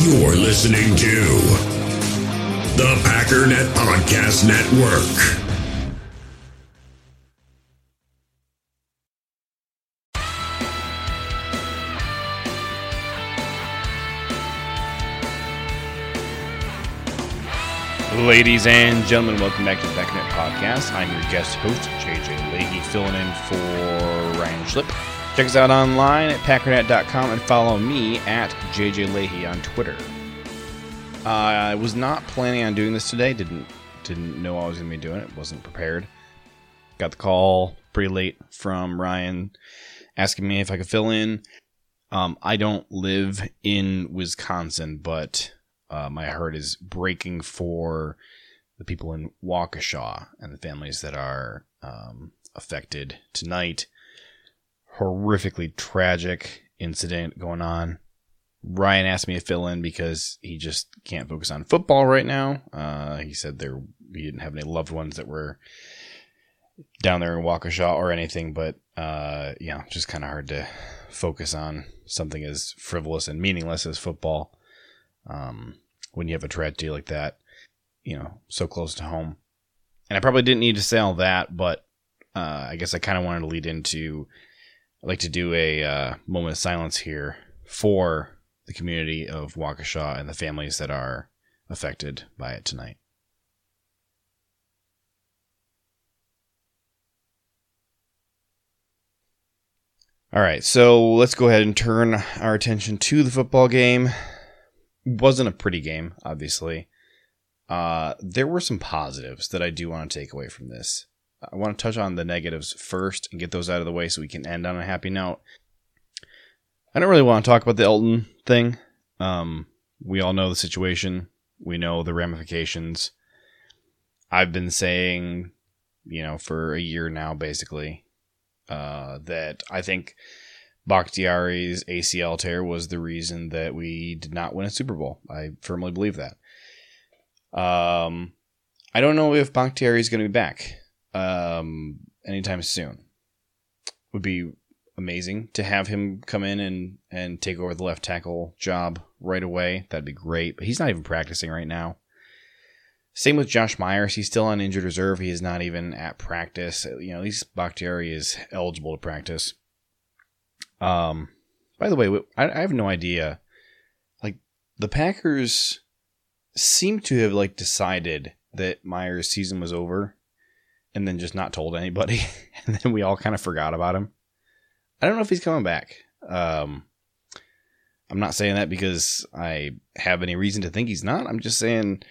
You're listening to the Packernet Podcast Network. Ladies and gentlemen, welcome back to the Packernet Podcast. I'm your guest host, JJ Lahey, filling in for Ryan Schlipp. Check us out online at packernet.com and follow me at JJ Lahey on Twitter. Uh, I was not planning on doing this today. Didn't didn't know I was going to be doing it. Wasn't prepared. Got the call pretty late from Ryan asking me if I could fill in. Um, I don't live in Wisconsin, but uh, my heart is breaking for the people in Waukesha and the families that are um, affected tonight. Horrifically tragic incident going on. Ryan asked me to fill in because he just can't focus on football right now. Uh, he said there he didn't have any loved ones that were down there in Waukesha or anything, but uh, yeah, just kind of hard to focus on something as frivolous and meaningless as football um, when you have a tragedy like that, you know, so close to home. And I probably didn't need to say all that, but uh, I guess I kind of wanted to lead into. I'd like to do a uh, moment of silence here for the community of Waukesha and the families that are affected by it tonight. All right, so let's go ahead and turn our attention to the football game. Wasn't a pretty game, obviously. Uh, there were some positives that I do want to take away from this. I want to touch on the negatives first and get those out of the way so we can end on a happy note. I don't really want to talk about the Elgton thing. Um, we all know the situation. We know the ramifications. I've been saying, you know, for a year now, basically, uh, that I think Bakhtiari's ACL tear was the reason that we did not win a Super Bowl. I firmly believe that. Um, I don't know if Bakhtiari is going to be back um, anytime soon. Would be amazing to have him come in and and take over the left tackle job right away. That'd be great. But he's not even practicing right now. Same with Josh Myers. He's still on injured reserve. He is not even at practice. You know, at least Bakhtiari is eligible to practice. Um, by the way, I, I have no idea. Like the Packers seem to have like decided that Myers' season was over, and then just not told anybody, and then we all kind of forgot about him. I don't know if he's coming back. Um, I'm not saying that because I have any reason to think he's not. I'm just saying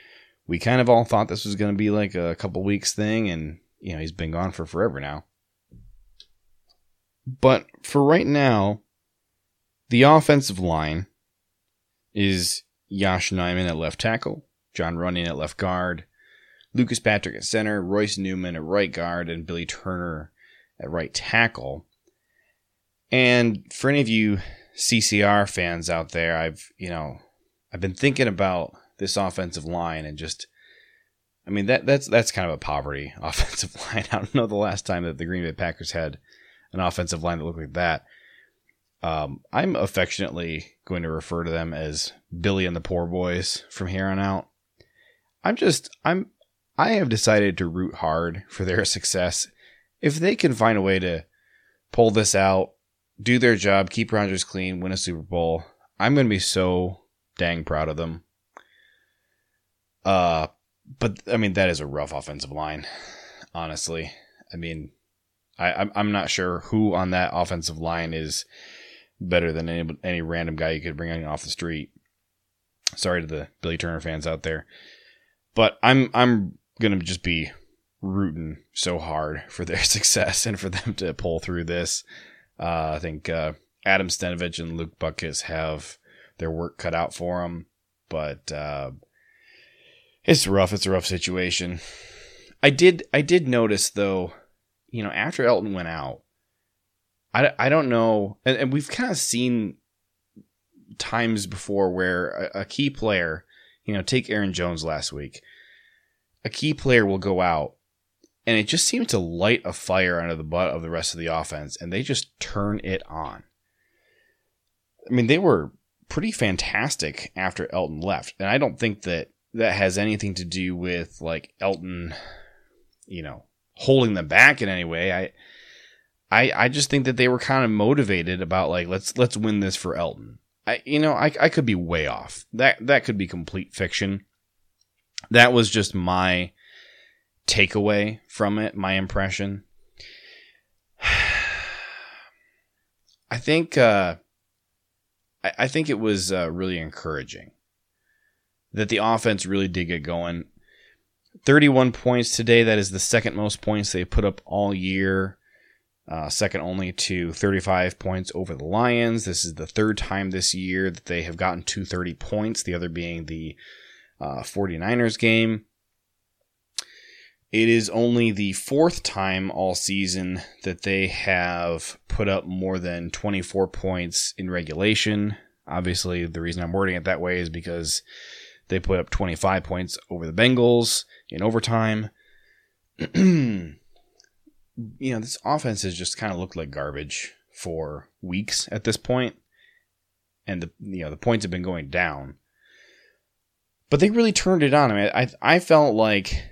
we kind of all thought this was going to be like a couple weeks thing, and you know he's been gone for forever now. But for right now, the offensive line is Josh Nijman at left tackle, Jon Runyan at left guard, Lucas Patrick at center, Royce Newman at right guard, and Billy Turner at right tackle. And for any of you CCR fans out there, I've you know I've been thinking about this offensive line and just I mean that that's that's kind of a poverty offensive line. I don't know the last time that the Green Bay Packers had an offensive line that looked like that. Um, I'm affectionately going to refer to them as Billy and the Poor Boys from here on out. I'm just I'm I have decided to root hard for their success. If they can find a way to pull this out, do their job, keep Rodgers clean, win a Super Bowl, I'm going to be so dang proud of them. Uh, but I mean that is a rough offensive line, honestly. I mean, I I'm not sure who on that offensive line is better than any any random guy you could bring in off the street. Sorry to the Billy Turner fans out there, but I'm I'm gonna just be rooting so hard for their success and for them to pull through this. Uh, I think uh, Adam Stenavich and Luke Butkus have their work cut out for them, but uh, it's rough. It's a rough situation. I did I did notice though, you know, after Elgton went out, I, I don't know, and, and we've kind of seen times before where a, a key player, you know, take Aaron Jones last week, a key player will go out and it just seemed to light a fire under the butt of the rest of the offense and they just turn it on. I mean, they were pretty fantastic after Elgton left. And I don't think that that has anything to do with like Elgton, you know, holding them back in any way. I I I just think that they were kind of motivated about like let's let's win this for Elgton. I you know, I I could be way off. That that could be complete fiction. That was just my takeaway from it, my impression. I think uh I, I think it was uh, really encouraging that the offense really did get going. 31 points today. That is the second most points they put up all year. Uh, second only to 35 points over the Lions. This is the third time this year that they have gotten to 30 points, the other being the uh, 49ers game. It is only the fourth time all season that they have put up more than 24 points in regulation. Obviously, the reason I'm wording it that way is because they put up 25 points over the Bengals in overtime. you know, this offense has just kind of looked like garbage for weeks at this point, and the you know the points have been going down. But they really turned it on. I mean, I I felt like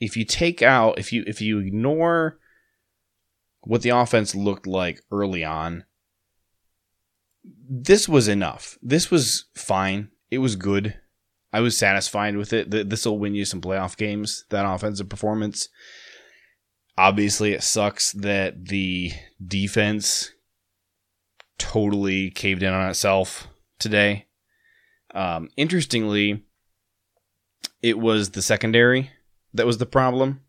if you take out if you if you ignore what the offense looked like early on, this was enough. This was fine. It was good. I was satisfied with it. This will win you some playoff games, that offensive performance. Obviously, it sucks that the defense totally caved in on itself today. Um, interestingly, it was the secondary that was the problem.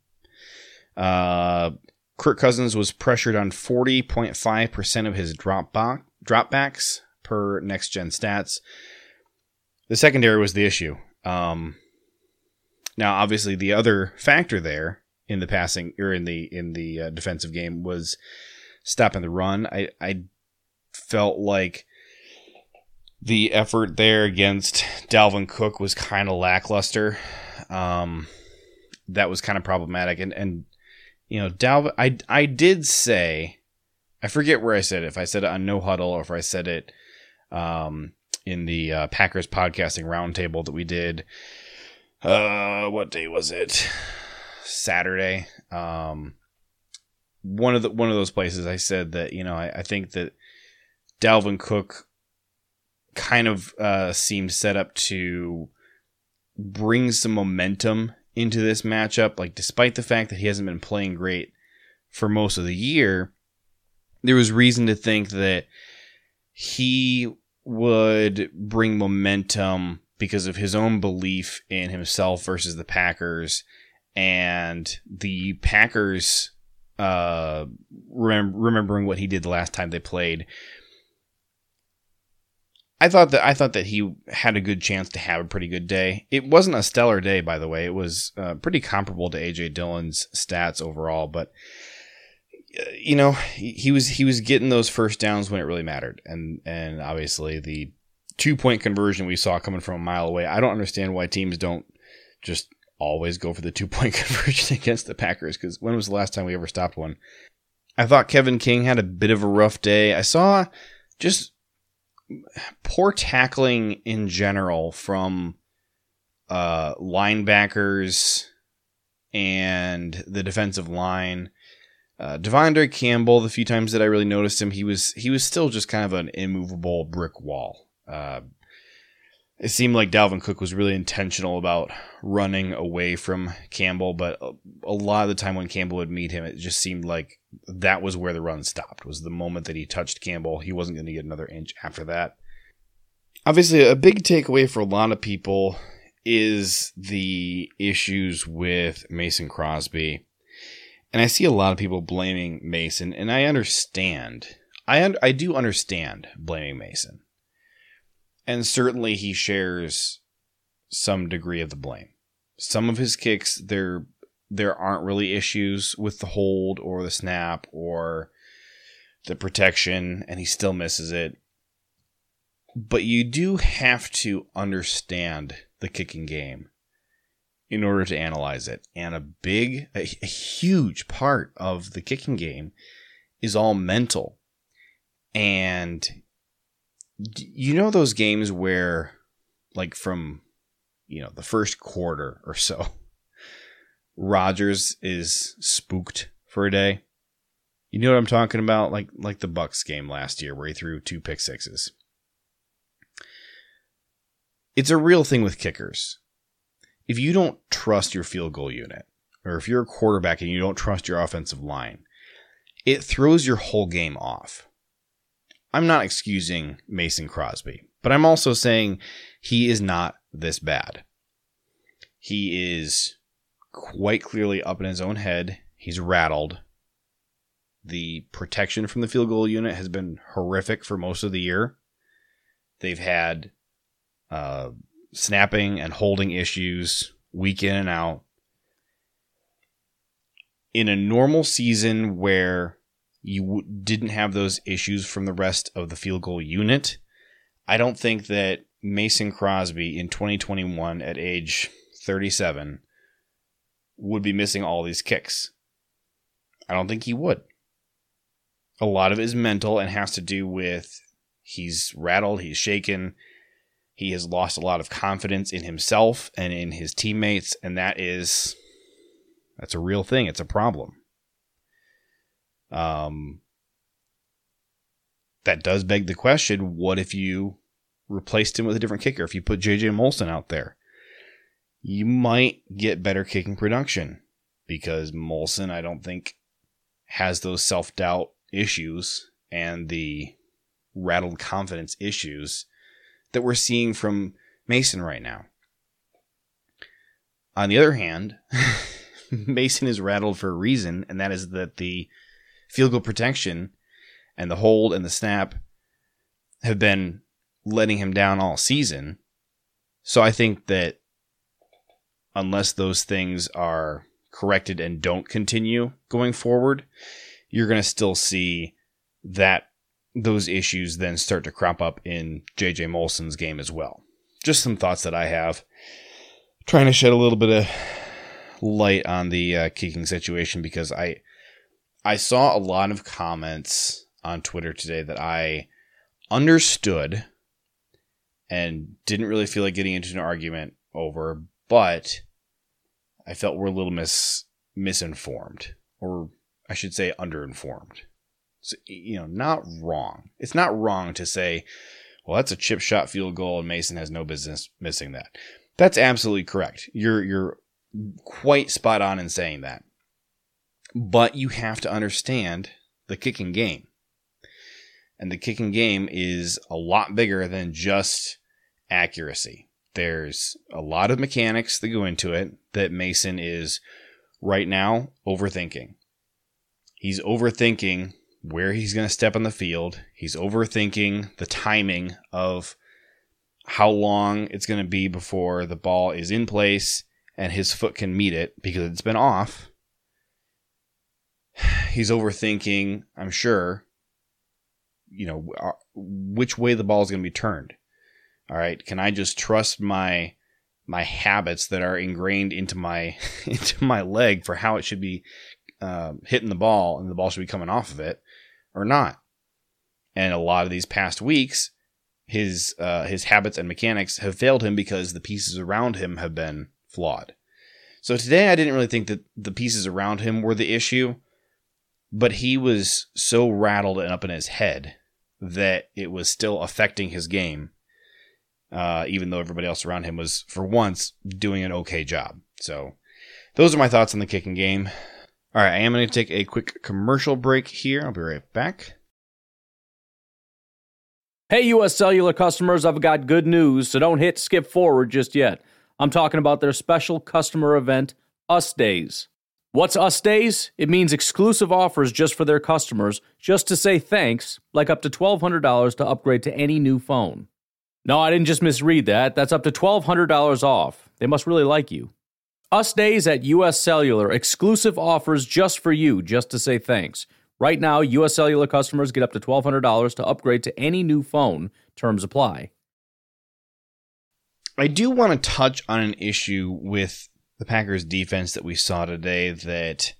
Uh, Kirk Cousins was pressured on 40.5% of his drop back, dropbacks per next gen stats. The secondary was the issue. Um, now, obviously, the other factor there in the passing or in the in the uh, defensive game was stopping the run. I I felt like the effort there against Dalvin Cook was kind of lackluster. Um, that was kind of problematic. And and you know, Dalvin, I I did say, I forget where I said it. If I said it on No Huddle or if I said it um, in the uh, Packers podcasting roundtable that we did. Uh, what day was it? Saturday. Um, one of the one of those places I said that you know I, I think that Dalvin Cook kind of uh, seemed set up to bring some momentum into this matchup. Like, despite the fact that he hasn't been playing great for most of the year, there was reason to think that he would bring momentum because of his own belief in himself versus the Packers and the Packers uh, rem- remembering what he did the last time they played I thought that I thought that he had a good chance to have a pretty good day. It wasn't a stellar day, by the way. It was uh, pretty comparable to AJ Dillon's stats overall, but uh, you know he was he was getting those first downs when it really mattered, and and obviously the two point conversion we saw coming from a mile away. I don't understand why teams don't just always go for the two point conversion against the Packers because when was the last time we ever stopped one? I thought Kevin King had a bit of a rough day. I saw just poor tackling in general from uh, linebackers and the defensive line. Uh, De'Vondre Campbell, the few times that I really noticed him, he was he was still just kind of an immovable brick wall. Uh, it seemed like Dalvin Cook was really intentional about running away from Campbell, but a, a lot of the time when Campbell would meet him, it just seemed like that was where the run stopped. Was the moment that he touched Campbell, he wasn't going to get another inch after that. Obviously, a big takeaway for a lot of people is the issues with Mason Crosby. And I see a lot of people blaming Mason, and I understand. I un- I do understand blaming Mason. And certainly he shares some degree of the blame. Some of his kicks there there aren't really issues with the hold or the snap or the protection and he still misses it. But you do have to understand the kicking game in order to analyze it. And a big, a, a huge part of the kicking game is all mental. And you know those games where, like, from you know the first quarter or so, Rodgers is spooked for a day. You know what I'm talking about? Like like the Bucks game last year where he threw two pick sixes. It's a real thing with kickers. If you don't trust your field goal unit, or if you're a quarterback and you don't trust your offensive line, it throws your whole game off. I'm not excusing Mason Crosby, but I'm also saying he is not this bad. He is quite clearly up in his own head. He's rattled. The protection from the field goal unit has been horrific for most of the year. They've had uh, snapping and holding issues week in and out. In a normal season where you w- didn't have those issues from the rest of the field goal unit, I don't think that Mason Crosby in 2021 at age 37 would be missing all these kicks. I don't think he would. A lot of it is mental and has to do with he's rattled, he's shaken, he has lost a lot of confidence in himself and in his teammates, and that is that's a real thing. It's a problem. Um, that does beg the question: What if you replaced him with a different kicker? If you put JJ Molson out there, you might get better kicking production because Molson, I don't think, has those self doubt issues and the rattled confidence issues that we're seeing from Mason right now. On the other hand, Mason is rattled for a reason, and that is that the field goal protection and the hold and the snap have been letting him down all season. So I think that unless those things are corrected and don't continue going forward, you're going to still see that those issues then start to crop up in JJ Molson's game as well. Just some thoughts that I have. Trying to shed a little bit of light on the uh, kicking situation because I I saw a lot of comments on Twitter today that I understood and didn't really feel like getting into an argument over, but I felt we're a little mis misinformed, or I should say underinformed you know, not wrong. It's not wrong to say, well, that's a chip shot field goal and Mason has no business missing that. That's absolutely correct. You're you're quite spot on in saying that. But you have to understand the kicking game. And the kicking game is a lot bigger than just accuracy. There's a lot of mechanics that go into it that Mason is right now overthinking. He's overthinking where he's going to step on the field. He's overthinking the timing of how long it's going to be before the ball is in place and his foot can meet it because it's been off. He's overthinking, I'm sure, you know, uh, which way the ball is going to be turned. All right, can I just trust my my habits that are ingrained into my into my leg for how it should be uh, hitting the ball and the ball should be coming off of it? or not. And a lot of these past weeks, his uh, his habits and mechanics have failed him because the pieces around him have been flawed. So today, I didn't really think that the pieces around him were the issue, but he was so rattled and up in his head that it was still affecting his game, uh, even though everybody else around him was, for once, doing an okay job. So, those are my thoughts on the kicking game. All right, I am going to take a quick commercial break here. I'll be right back. Hey, US Cellular customers, I've got good news, so don't hit skip forward just yet. I'm talking about their special customer event, Us Days. What's Us Days? It means exclusive offers just for their customers, just to say thanks, like up to $1,200 to upgrade to any new phone. No, I didn't just misread that. That's up to $1,200 off. They must really like you. Us Days at US Cellular, exclusive offers just for you, just to say thanks. Right now, US Cellular customers get up to $1,200 to upgrade to any new phone. Terms apply. I do want to touch on an issue with the Packers defense that we saw today that,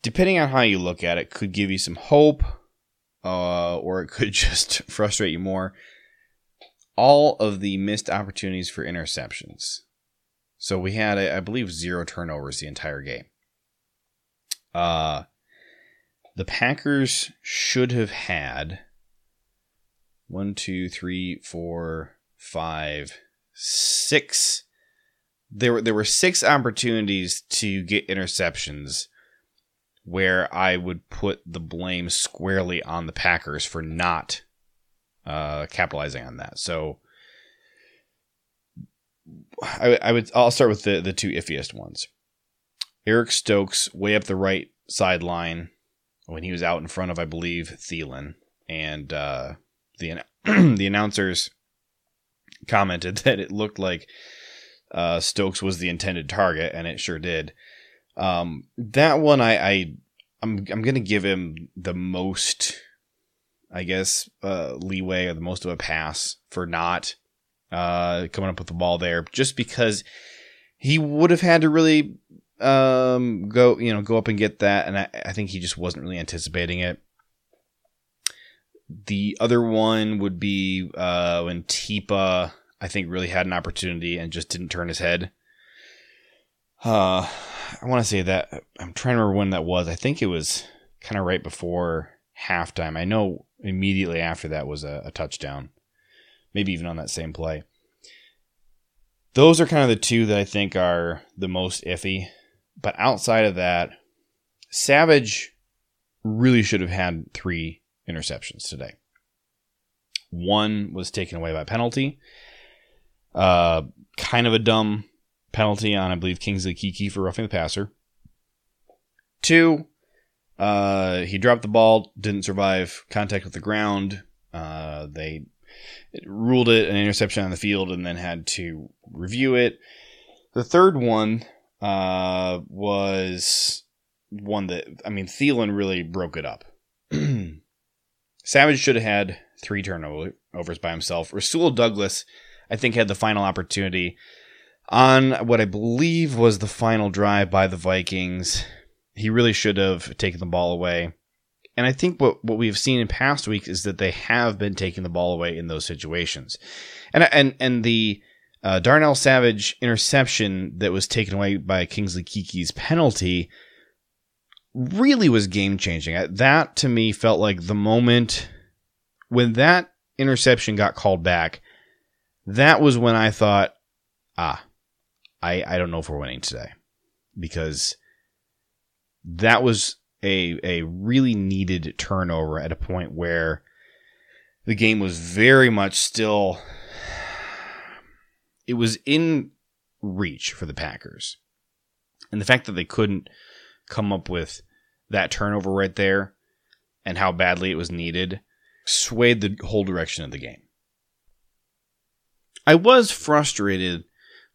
depending on how you look at it, could give you some hope uh, or it could just frustrate you more. All of the missed opportunities for interceptions. So we had, I believe, zero turnovers the entire game. Uh, the Packers should have had one, two, three, four, five, six. There were there were six opportunities to get interceptions where I would put the blame squarely on the Packers for not uh, capitalizing on that. So I, I would I'll start with the the two iffiest ones. Eric Stokes way up the right sideline when he was out in front of I believe Thielen and uh, the the announcers commented that it looked like uh, Stokes was the intended target, and it sure did. Um, that one, I, I I'm I'm gonna give him the most, I guess, uh, leeway or the most of a pass for not uh, coming up with the ball there, just because he would have had to really um, go, you know, go up and get that, and I, I think he just wasn't really anticipating it. The other one would be uh, when Tipa, I think, really had an opportunity and just didn't turn his head. Uh, I want to say that I'm trying to remember when that was. I think it was kind of right before halftime. I know immediately after that was a, a touchdown, maybe even on that same play. Those are kind of the two that I think are the most iffy. But outside of that, Savage really should have had three interceptions today. One was taken away by penalty. Uh, kind of a dumb penalty on, I believe, Kingsley Keke for roughing the passer. Two, uh, he dropped the ball, didn't survive contact with the ground. Uh, they ruled it an interception on the field and then had to review it. The third one uh, was one that, I mean, Thielen really broke it up. Savage should have had three turnovers by himself. Rasul Douglas, I think, had the final opportunity on what I believe was the final drive by the Vikings. He really should have taken the ball away. And I think what, what we've seen in past weeks is that they have been taking the ball away in those situations. And and and the uh, Darnell Savage interception that was taken away by Kingsley Keke's penalty really was game changing. That to me felt like the moment when that interception got called back. That was when I thought, ah, I I don't know if we're winning today because that was a a really needed turnover at a point where the game was very much still it was in reach for the Packers. And the fact that they couldn't come up with that turnover right there and how badly it was needed swayed the whole direction of the game. I was frustrated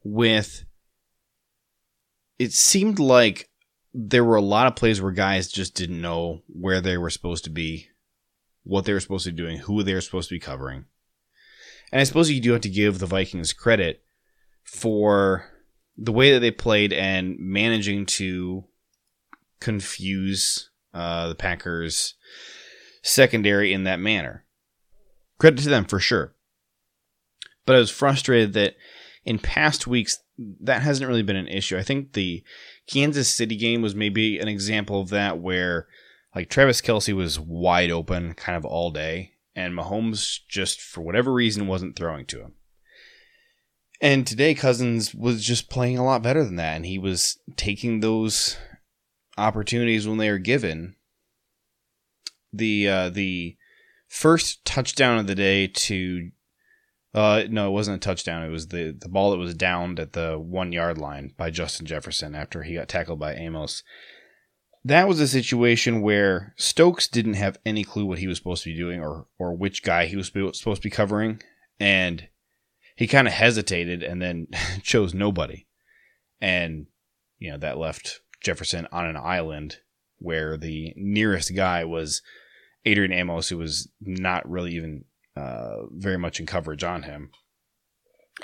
with it seemed like there were a lot of plays where guys just didn't know where they were supposed to be, what they were supposed to be doing, who they were supposed to be covering. And I suppose you do have to give the Vikings credit for the way that they played and managing to confuse uh, the Packers secondary in that manner. Credit to them for sure. But I was frustrated that in past weeks that hasn't really been an issue. I think the Kansas City game was maybe an example of that where like Travis Kelce was wide open kind of all day and Mahomes just for whatever reason wasn't throwing to him. And today Cousins was just playing a lot better than that and he was taking those opportunities when they were given. The uh, the first touchdown of the day to uh, no, it wasn't a touchdown. It was the, the ball that was downed at the one yard line by Justin Jefferson after he got tackled by Amos. That was a situation where Stokes didn't have any clue what he was supposed to be doing or, or which guy he was supposed to be covering. And he kind of hesitated and then chose nobody. And, you know, that left Jefferson on an island where the nearest guy was Adrian Amos, who was not really even uh, very much in coverage on him.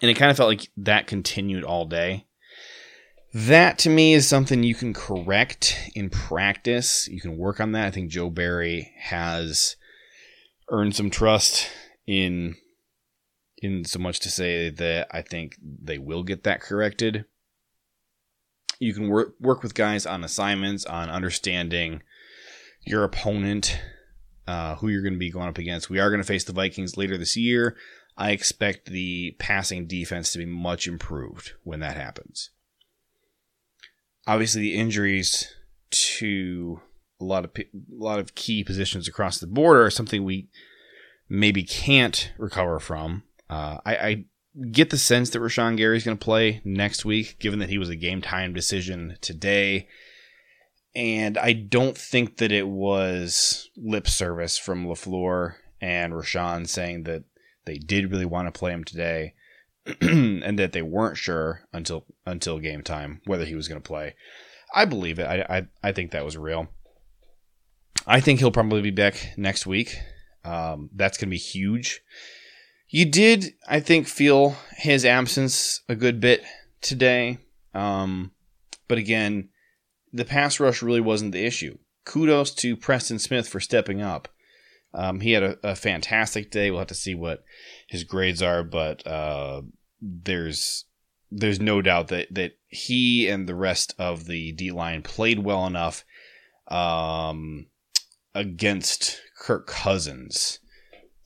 And it kind of felt like that continued all day. That to me is something you can correct in practice. You can work on that. I think Joe Barry has earned some trust in in so much to say that I think they will get that corrected. You can work work with guys on assignments, on understanding your opponent, uh, who you're going to be going up against. We are going to face the Vikings later this year. I expect the passing defense to be much improved when that happens. Obviously, the injuries to a lot of a lot of key positions across the board are something we maybe can't recover from. Uh, I, I, get the sense that Rashan Gary is going to play next week, given that he was a game time decision today. And I don't think that it was lip service from LaFleur and Rashan saying that they did really want to play him today and that they weren't sure until until game time whether he was going to play. I believe it. I, I, I think that was real. I think he'll probably be back next week. Um, that's going to be huge. You did, I think, feel his absence a good bit today. Um, but again, the pass rush really wasn't the issue. Kudos to Preston Smith for stepping up. Um, he had a, a, fantastic day. We'll have to see what his grades are, but uh, there's there's no doubt that that he and the rest of the D line played well enough um, against Kirk Cousins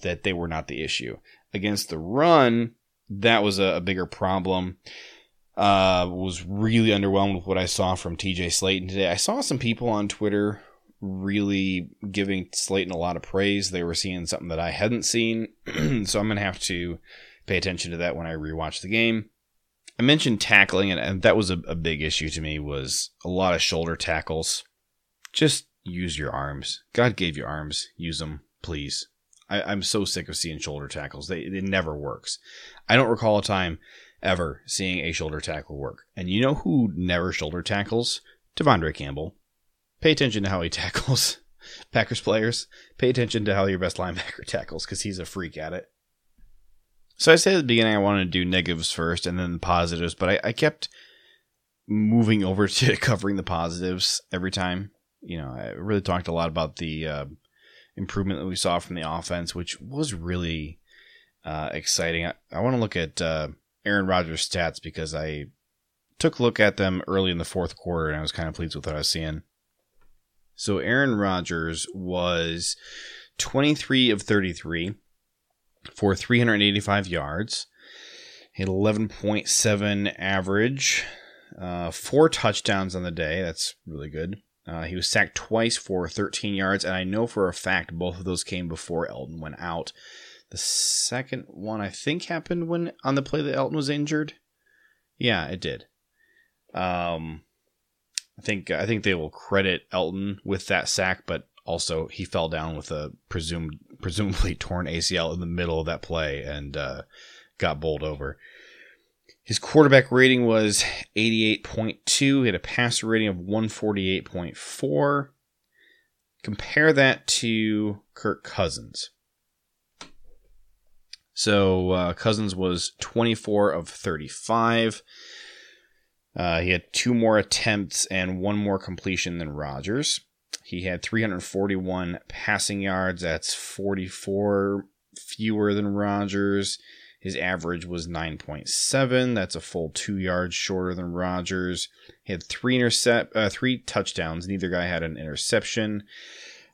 that they were not the issue. Against the run, that was a, a bigger problem. Uh, was really underwhelmed with what I saw from TJ Slaton today. I saw some people on Twitter really giving Slaton a lot of praise. They were seeing something that I hadn't seen, so I'm gonna have to pay attention to that when I rewatch the game. I mentioned tackling, and, and that was a, a big issue to me. Was a lot of shoulder tackles. Just use your arms. God gave you arms. Use them, please. I, am so sick of seeing shoulder tackles. They it never works. I don't recall a time ever seeing a shoulder tackle work. And you know who never shoulder tackles? De'Vondre Campbell. Pay attention to how he tackles Packers players. Pay attention to how your best linebacker tackles because he's a freak at it. So I said at the beginning I wanted to do negatives first and then the positives, but I, I kept moving over to covering the positives every time. You know, I really talked a lot about the uh, improvement that we saw from the offense, which was really uh, exciting. I, I want to look at uh, Aaron Rodgers' stats because I took a look at them early in the fourth quarter and I was kind of pleased with what I was seeing. So Aaron Rodgers was 23 of 33 for 385 yards. Had 11.7 average, uh, four touchdowns on the day. That's really good. Uh, he was sacked twice for 13 yards, and I know for a fact both of those came before Elgton went out. The second one, I think, happened when on the play that Elgton was injured. Yeah, it did. Um, I think I think they will credit Elgton with that sack, but also he fell down with a presumed presumably torn ACL in the middle of that play and uh, got bowled over. His quarterback rating was 88.2. He had a passer rating of 148.4. Compare that to Kirk Cousins. So uh, Cousins was 24 of 35. Uh, he had two more attempts and one more completion than Rodgers. He had 341 passing yards. That's 44 fewer than Rodgers. His average was 9.7. That's a full two yards shorter than Rodgers. He had three intercept, uh, three touchdowns. Neither guy had an interception,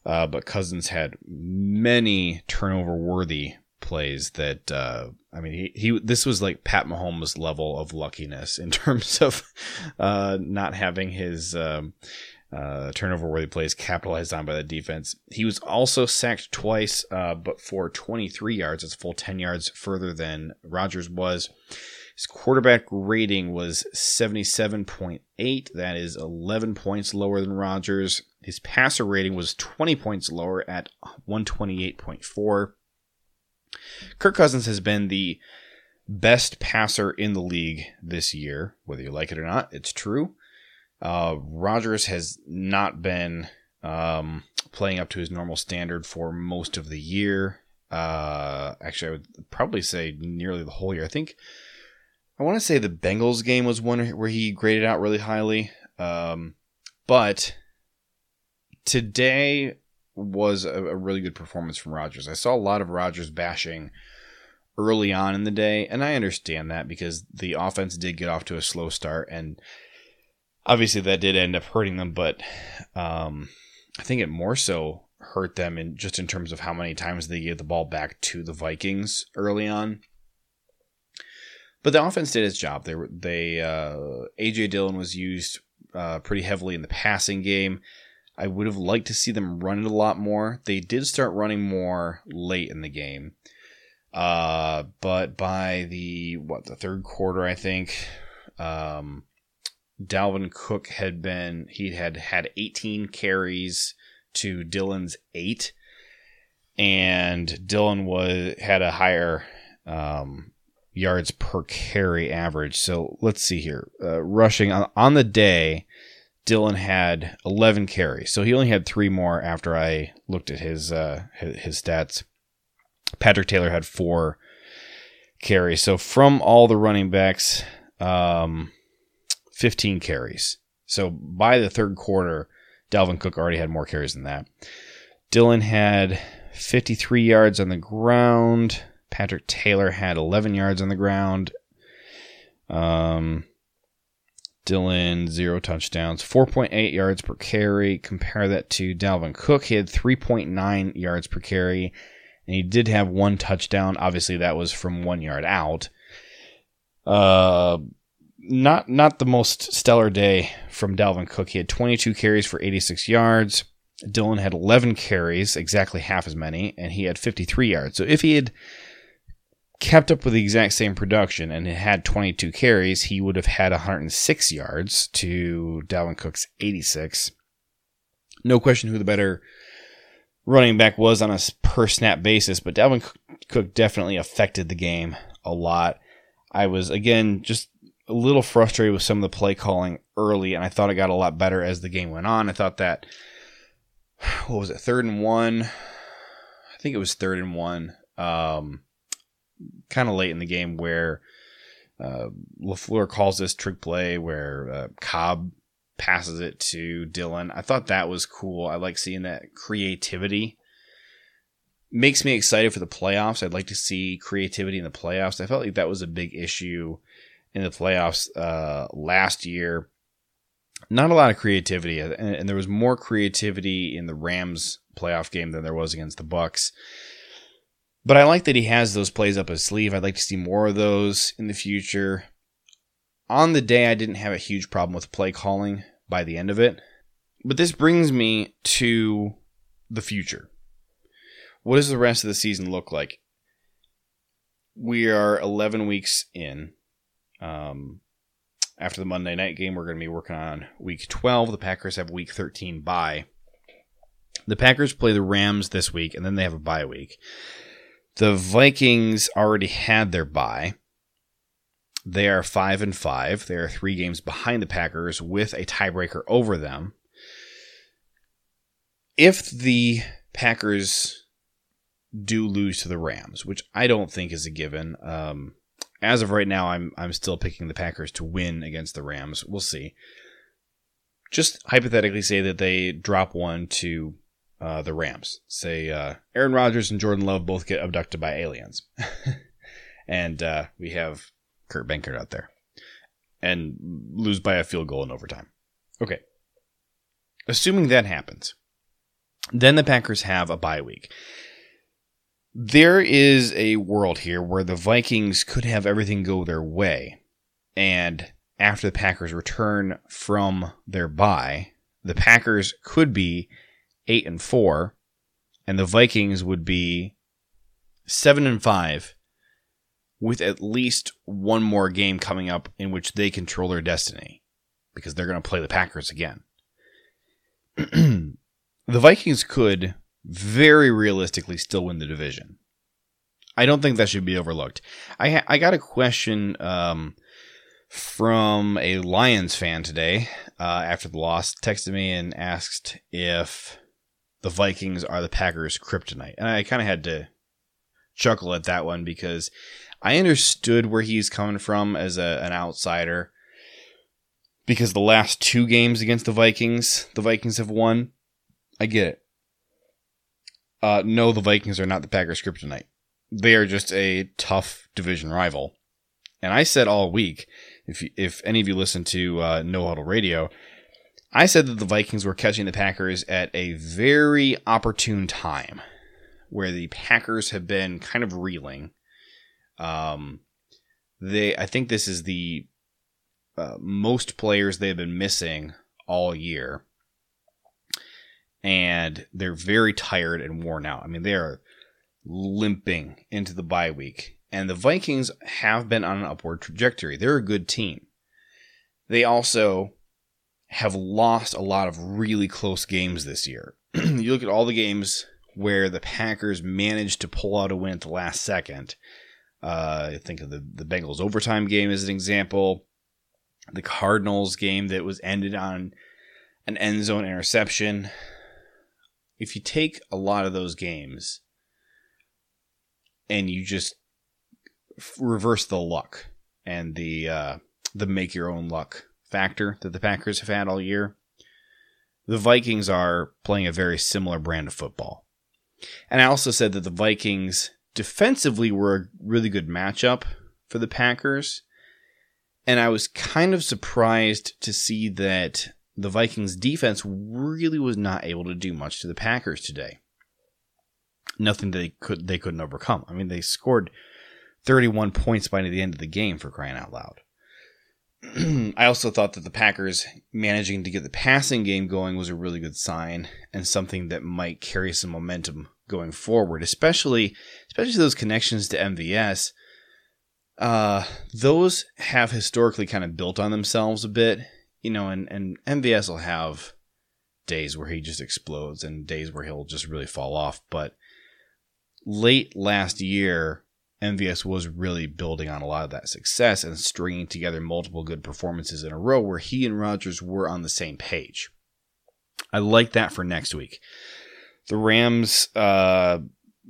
uh, but Cousins had many turnover worthy plays that uh, I mean he, he this was like Pat Mahomes level of luckiness in terms of uh, not having his um, uh, turnover worthy plays capitalized on by the defense. He was also sacked twice, uh, but for 23 yards. It's full 10 yards further than Rodgers was. His quarterback rating was 77.8. That is 11 points lower than Rodgers. His passer rating was 20 points lower at 128.4. Kirk Cousins has been the best passer in the league this year, whether you like it or not. It's true. Uh, Rodgers has not been um, playing up to his normal standard for most of the year. Uh, actually, I would probably say nearly the whole year. I think I want to say the Bengals game was one where he graded out really highly. Um, but today was a, a, really good performance from Rodgers. I saw a lot of Rodgers bashing early on in the day, and I understand that because the offense did get off to a slow start, and obviously that did end up hurting them. But um, I think it more so hurt them in just in terms of how many times they gave the ball back to the Vikings early on. But the offense did its job. They were they uh, AJ Dillon was used uh, pretty heavily in the passing game. I would have liked to see them run it a lot more. They did start running more late in the game. Uh, but by the what the third quarter, I think, um, Dalvin Cook had been he had had 18 carries to Dillon's eight, and Dillon was had a higher um, yards per carry average. So let's see here, uh, rushing on, on the day. Dillon had 11 carries, so he only had three more after I looked at his uh, his, his stats. Patrick Taylor had four carries. So from all the running backs, um, 15 carries. So by the third quarter, Dalvin Cook already had more carries than that. Dillon had 53 yards on the ground. Patrick Taylor had 11 yards on the ground. Um, Dillon, zero touchdowns, 4.8 yards per carry. Compare that to Dalvin Cook. He had 3.9 yards per carry, and he did have one touchdown. Obviously, that was from one yard out. Uh, not not the most stellar day from Dalvin Cook. He had 22 carries for 86 yards. Dillon had 11 carries, exactly half as many, and he had 53 yards. So if he had kept up with the exact same production and had 22 carries, he would have had 106 yards to Dalvin Cook's 86. No question who the better running back was on a per snap basis, but Dalvin Cook definitely affected the game a lot. I was, again, just a little frustrated with some of the play calling early, and I thought it got a lot better as the game went on. I thought that, what was it, third and one? I think it was third and one. Um, kind of late in the game where uh, Lafleur calls this trick play where uh, Cobb passes it to Dillon. I thought that was cool. I like seeing that creativity. Makes me excited for the playoffs. I'd like to see creativity in the playoffs. I felt like that was a big issue in the playoffs uh, last year. Not a lot of creativity, and, and there was more creativity in the Rams playoff game than there was against the Bucks. But I like that he has those plays up his sleeve. I'd like to see more of those in the future. On the day, I didn't have a huge problem with play calling by the end of it. But this brings me to the future. What does the rest of the season look like? We are 11 weeks in. Um, after the Monday night game, we're going to be working on week 12. The Packers have week 13 bye. The Packers play the Rams this week, and then they have a bye week. The Vikings already had their bye. They are five and five. They are three games behind the Packers with a tiebreaker over them. If the Packers do lose to the Rams, which I don't think is a given, um, as of right now, I'm I'm still picking the Packers to win against the Rams. We'll see. Just hypothetically, say that they drop one to uh, the Rams. Say uh, Aaron Rodgers and Jordan Love both get abducted by aliens, and uh, we have Kurt Benkert out there, and lose by a field goal in overtime. Okay, assuming that happens, then the Packers have a bye week. There is a world here where the Vikings could have everything go their way, and after the Packers return from their bye, the Packers could be eight and four, and the Vikings would be seven and five, with at least one more game coming up in which they control their destiny, because they're going to play the Packers again. the Vikings could very realistically still win the division. I don't think that should be overlooked. I ha- I got a question um, from a Lions fan today uh, after the loss. Texted me and asked if the Vikings are the Packers' kryptonite. And I kind of had to chuckle at that one because I understood where he's coming from as a, an outsider. Because the last two games against the Vikings, the Vikings have won. I get it. Uh, no, the Vikings are not the Packers' kryptonite. they are just a tough division rival. And I said all week, if if any of you listen to uh, No Huddle Radio, I said that the Vikings were catching the Packers at a very opportune time, where the Packers have been kind of reeling. Um, they, I think this is the uh, most players they've been missing all year, and they're very tired and worn out. I mean, they are limping into the bye week, and the Vikings have been on an upward trajectory. They're a good team. They also have lost a lot of really close games this year. you look at all the games where the Packers managed to pull out a win at the last second. Uh, I think of the, the Bengals overtime game as an example. The Cardinals game that was ended on an end zone interception. If you take a lot of those games and you just reverse the luck and the uh, the make your own luck factor that the Packers have had all year, the Vikings are playing a very similar brand of football. And I also said that the Vikings defensively were a really good matchup for the Packers. And I was kind of surprised to see that the Vikings defense really was not able to do much to the Packers today. Nothing they could they couldn't overcome. I mean, they scored 31 points by the end of the game for crying out loud. I also thought that the Packers managing to get the passing game going was a really good sign and something that might carry some momentum going forward, especially especially those connections to MVS. Uh, those have historically kind of built on themselves a bit, you know, and, and MVS will have days where he just explodes and days where he'll just really fall off. But late last year, MVS was really building on a lot of that success and stringing together multiple good performances in a row where he and Rodgers were on the same page. I like that for next week. The Rams, uh,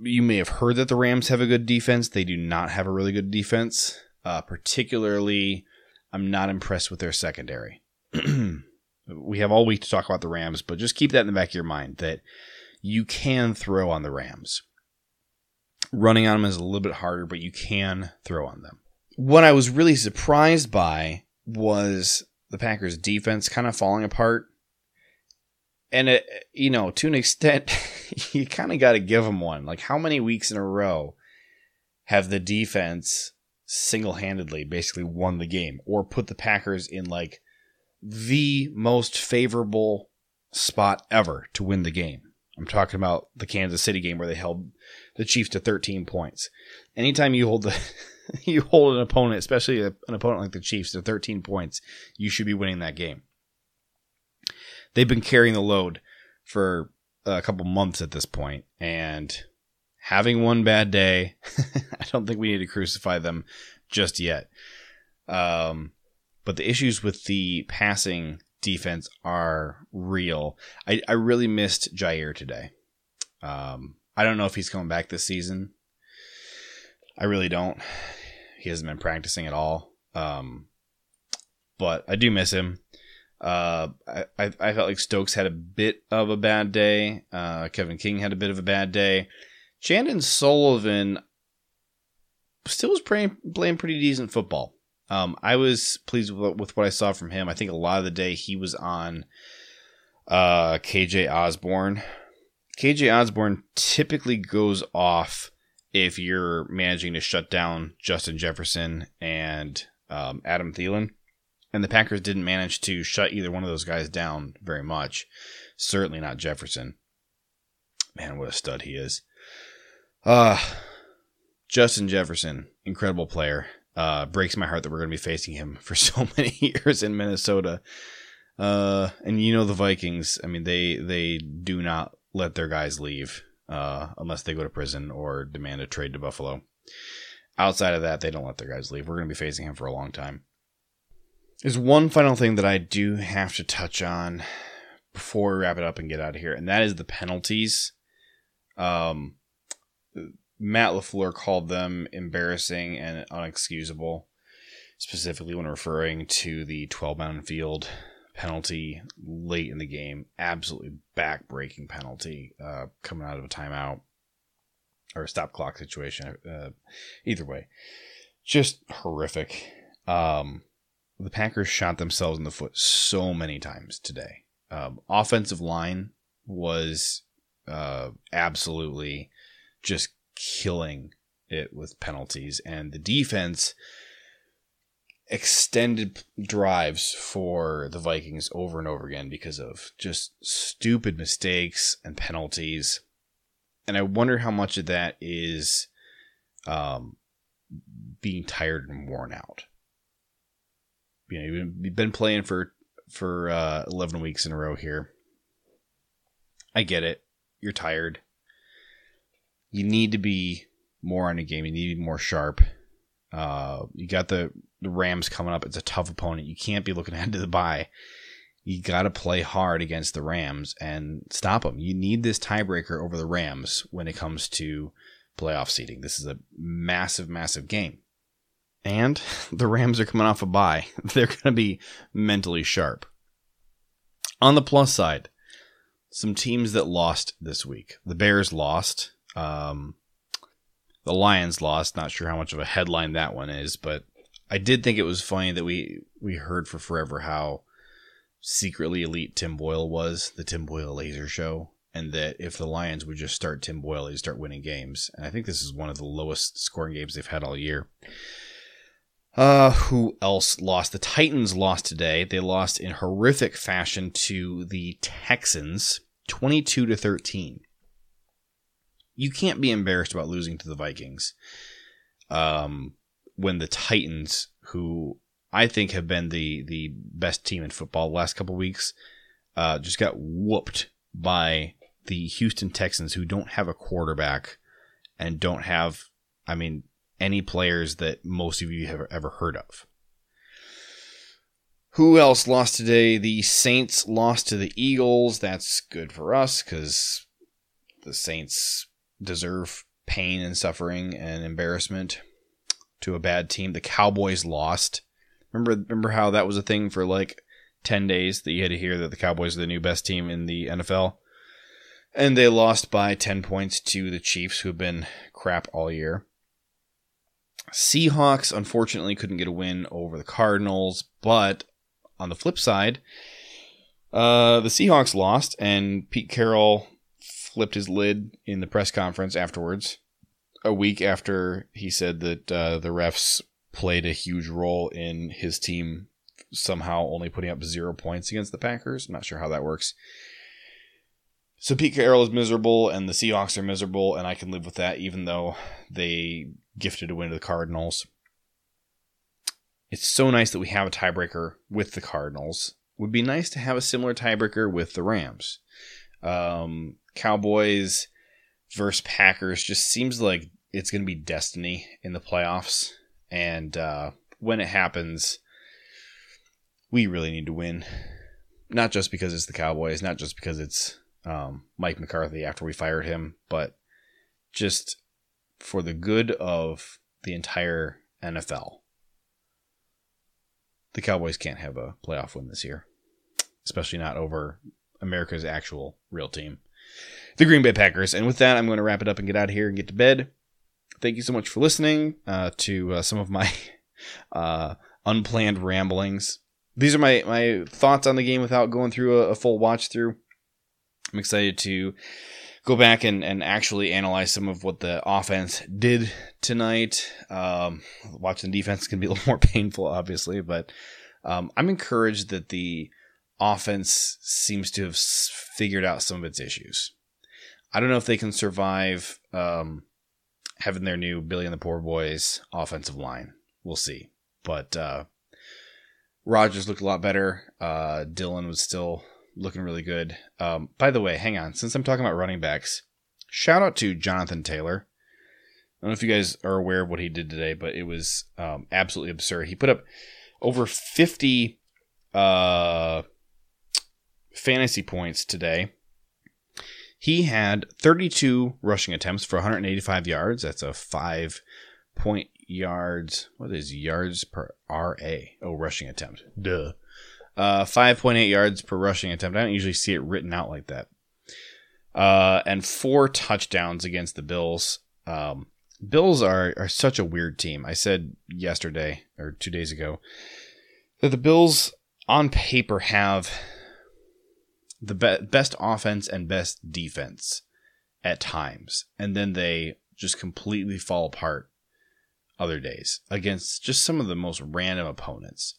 you may have heard that the Rams have a good defense. They do not have a really good defense. Uh, particularly, I'm not impressed with their secondary. we have all week to talk about the Rams, but just keep that in the back of your mind that you can throw on the Rams. Running on them is a little bit harder, but you can throw on them. What I was really surprised by was the Packers' defense kind of falling apart. And, it, you know, to an extent, you kind of got to give them one. Like, how many weeks in a row have the defense single handedly basically won the game or put the Packers in like the most favorable spot ever to win the game? I'm talking about the Kansas City game where they held the Chiefs to 13 points. Anytime you hold the you hold an opponent, especially an opponent like the Chiefs, to 13 points, you should be winning that game. They've been carrying the load for a couple months at this point, and having one bad day, I don't think we need to crucify them just yet. Um, but the issues with the passing defense are real. I, I really missed Jaire today. Um, I don't know if he's coming back this season. I really don't. He hasn't been practicing at all. Um, but I do miss him. Uh, I, I felt like Stokes had a bit of a bad day. Uh, Kevin King had a bit of a bad day. Chandon Sullivan still was playing, playing pretty decent football. Um, I was pleased with, with what I saw from him. I think a lot of the day he was on uh, KJ Osborn, KJ Osborn typically goes off if you're managing to shut down Justin Jefferson and um, Adam Thielen. And the Packers didn't manage to shut either one of those guys down very much. Certainly not Jefferson. Man, what a stud he is. Uh, Justin Jefferson, incredible player. Uh, breaks my heart that we're going to be facing him for so many years in Minnesota. Uh, and you know the Vikings. I mean, they they do not let their guys leave uh, unless they go to prison or demand a trade to Buffalo. Outside of that, they don't let their guys leave. We're going to be facing him for a long time. There's one final thing that I do have to touch on before we wrap it up and get out of here, and that is the penalties. Um, Matt LaFleur called them embarrassing and unexcusable, specifically when referring to the 12 man field penalty late in the game. Absolutely back-breaking penalty uh, coming out of a timeout. or a stop clock situation. Uh, either way, just horrific. Um, the Packers shot themselves in the foot so many times today. Um, offensive line was uh, absolutely just killing it with penalties, and the defense extended drives for the Vikings over and over again because of just stupid mistakes and penalties. And I wonder how much of that is um, being tired and worn out. You know, you've been playing for for uh, eleven weeks in a row here. I get it. You're tired. You need to be more on a game. You need to be more sharp. Uh, you got the the Rams coming up. It's a tough opponent. You can't be looking ahead to the bye. You got to play hard against the Rams and stop them. You need this tiebreaker over the Rams when it comes to playoff seeding. This is a massive, massive game. And the Rams are coming off a bye. They're going to be mentally sharp. On the plus side, some teams that lost this week. The Bears lost. Um, the Lions lost. Not sure how much of a headline that one is, but I did think it was funny that we we heard for forever how secretly elite Tim Boyle was, the Tim Boyle Laser Show, and that if the Lions would just start Tim Boyle, they'd start winning games. And I think this is one of the lowest scoring games they've had all year. Uh, who else lost? The Titans lost today. They lost in horrific fashion to the Texans, 22 to 13. You can't be embarrassed about losing to the Vikings. Um, when the Titans, who I think have been the the best team in football the last couple weeks, uh, just got whooped by the Houston Texans, who don't have a quarterback and don't have, I mean, any players that most of you have ever heard of. Who else lost today? The Saints lost to the Eagles. That's good for us because the Saints deserve pain and suffering and embarrassment to a bad team. The Cowboys lost. Remember remember how that was a thing for like 10 days that you had to hear that the Cowboys are the new best team in the NFL. And they lost by 10 points to the Chiefs who have been crap all year. Seahawks unfortunately couldn't get a win over the Cardinals, but on the flip side, uh, the Seahawks lost, and Pete Carroll flipped his lid in the press conference afterwards a week after he said that uh, the refs played a huge role in his team somehow only putting up zero points against the Packers. I'm not sure how that works. So Pete Carroll is miserable, and the Seahawks are miserable, and I can live with that, even though they gifted a win to the Cardinals. It's so nice that we have a tiebreaker with the Cardinals. Would be nice to have a similar tiebreaker with the Rams. Um, Cowboys versus Packers just seems like it's going to be destiny in the playoffs. And uh, when it happens, we really need to win. Not just because it's the Cowboys, not just because it's um, Mike McCarthy after we fired him, but just for the good of the entire NFL. The Cowboys can't have a playoff win this year, especially not over America's actual real team, the Green Bay Packers. And with that, I'm going to wrap it up and get out of here and get to bed thank you so much for listening uh, to uh, some of my uh, unplanned ramblings. These are my, my thoughts on the game without going through a, a full watch through. I'm excited to go back and, and actually analyze some of what the offense did tonight. Um, watching defense can be a little more painful, obviously, but um, I'm encouraged that the offense seems to have figured out some of its issues. I don't know if they can survive um, having their new Billy and the Poor Boys offensive line. We'll see. But uh, Rodgers looked a lot better. Uh, Dillon was still looking really good. Um, by the way, hang on. Since I'm talking about running backs, shout out to Jonathan Taylor. I don't know if you guys are aware of what he did today, but it was um, absolutely absurd. He put up over 50 uh, fantasy points today he had 32 rushing attempts for 185 yards. That's a five point yards. What is yards per RA? Oh, rushing attempt. Duh. Uh, 5.8 yards per rushing attempt. I don't usually see it written out like that. Uh, and four touchdowns against the Bills. Um, Bills are are such a weird team. I said yesterday or two days ago that the Bills on paper have the be- best offense and best defense at times, and then they just completely fall apart other days against just some of the most random opponents.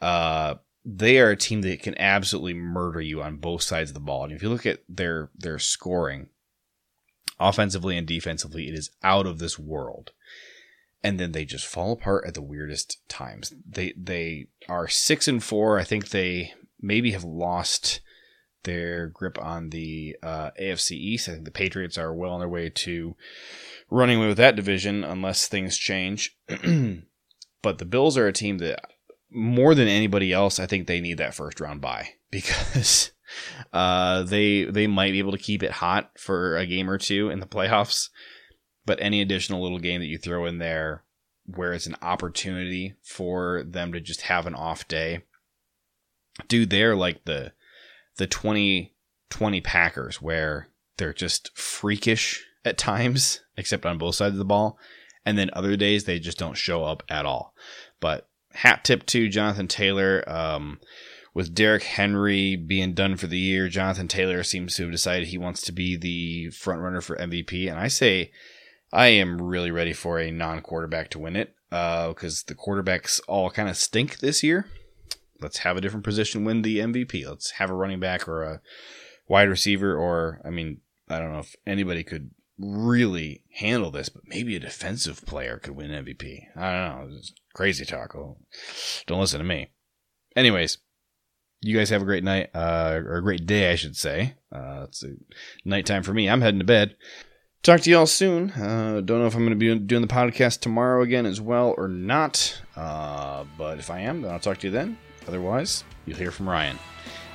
Uh, they are a team that can absolutely murder you on both sides of the ball. And if you look at their their scoring, offensively and defensively, it is out of this world. And then they just fall apart at the weirdest times. They they are six and four. I think they maybe have lost their grip on the uh, AFC East. I think the Patriots are well on their way to running away with that division unless things change. but the Bills are a team that more than anybody else, I think they need that first round bye because uh, they they might be able to keep it hot for a game or two in the playoffs. But any additional little game that you throw in there where it's an opportunity for them to just have an off day, dude, they're like the the 2020 Packers where they're just freakish at times, except on both sides of the ball. And then other days they just don't show up at all. But hat tip to Jonathan Taylor. Um, with Derrick Henry being done for the year, Jonathan Taylor seems to have decided he wants to be the front runner for MVP. And I say, I am really ready for a non quarterback to win it because uh, the quarterbacks all kind of stink this year. Let's have a different position win the MVP. Let's have a running back or a wide receiver, or, I mean, I don't know if anybody could really handle this, but maybe a defensive player could win MVP. I don't know. It's crazy talk. Don't listen to me. Anyways, you guys have a great night, uh, or a great day, I should say. Uh, it's a nighttime for me. I'm heading to bed. Talk to y'all soon. Uh, don't know if I'm going to be doing the podcast tomorrow again as well or not. Uh, but if I am, then I'll talk to you then. Otherwise, you'll hear from Ryan.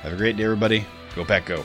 Have a great day, everybody. Go Pack Go.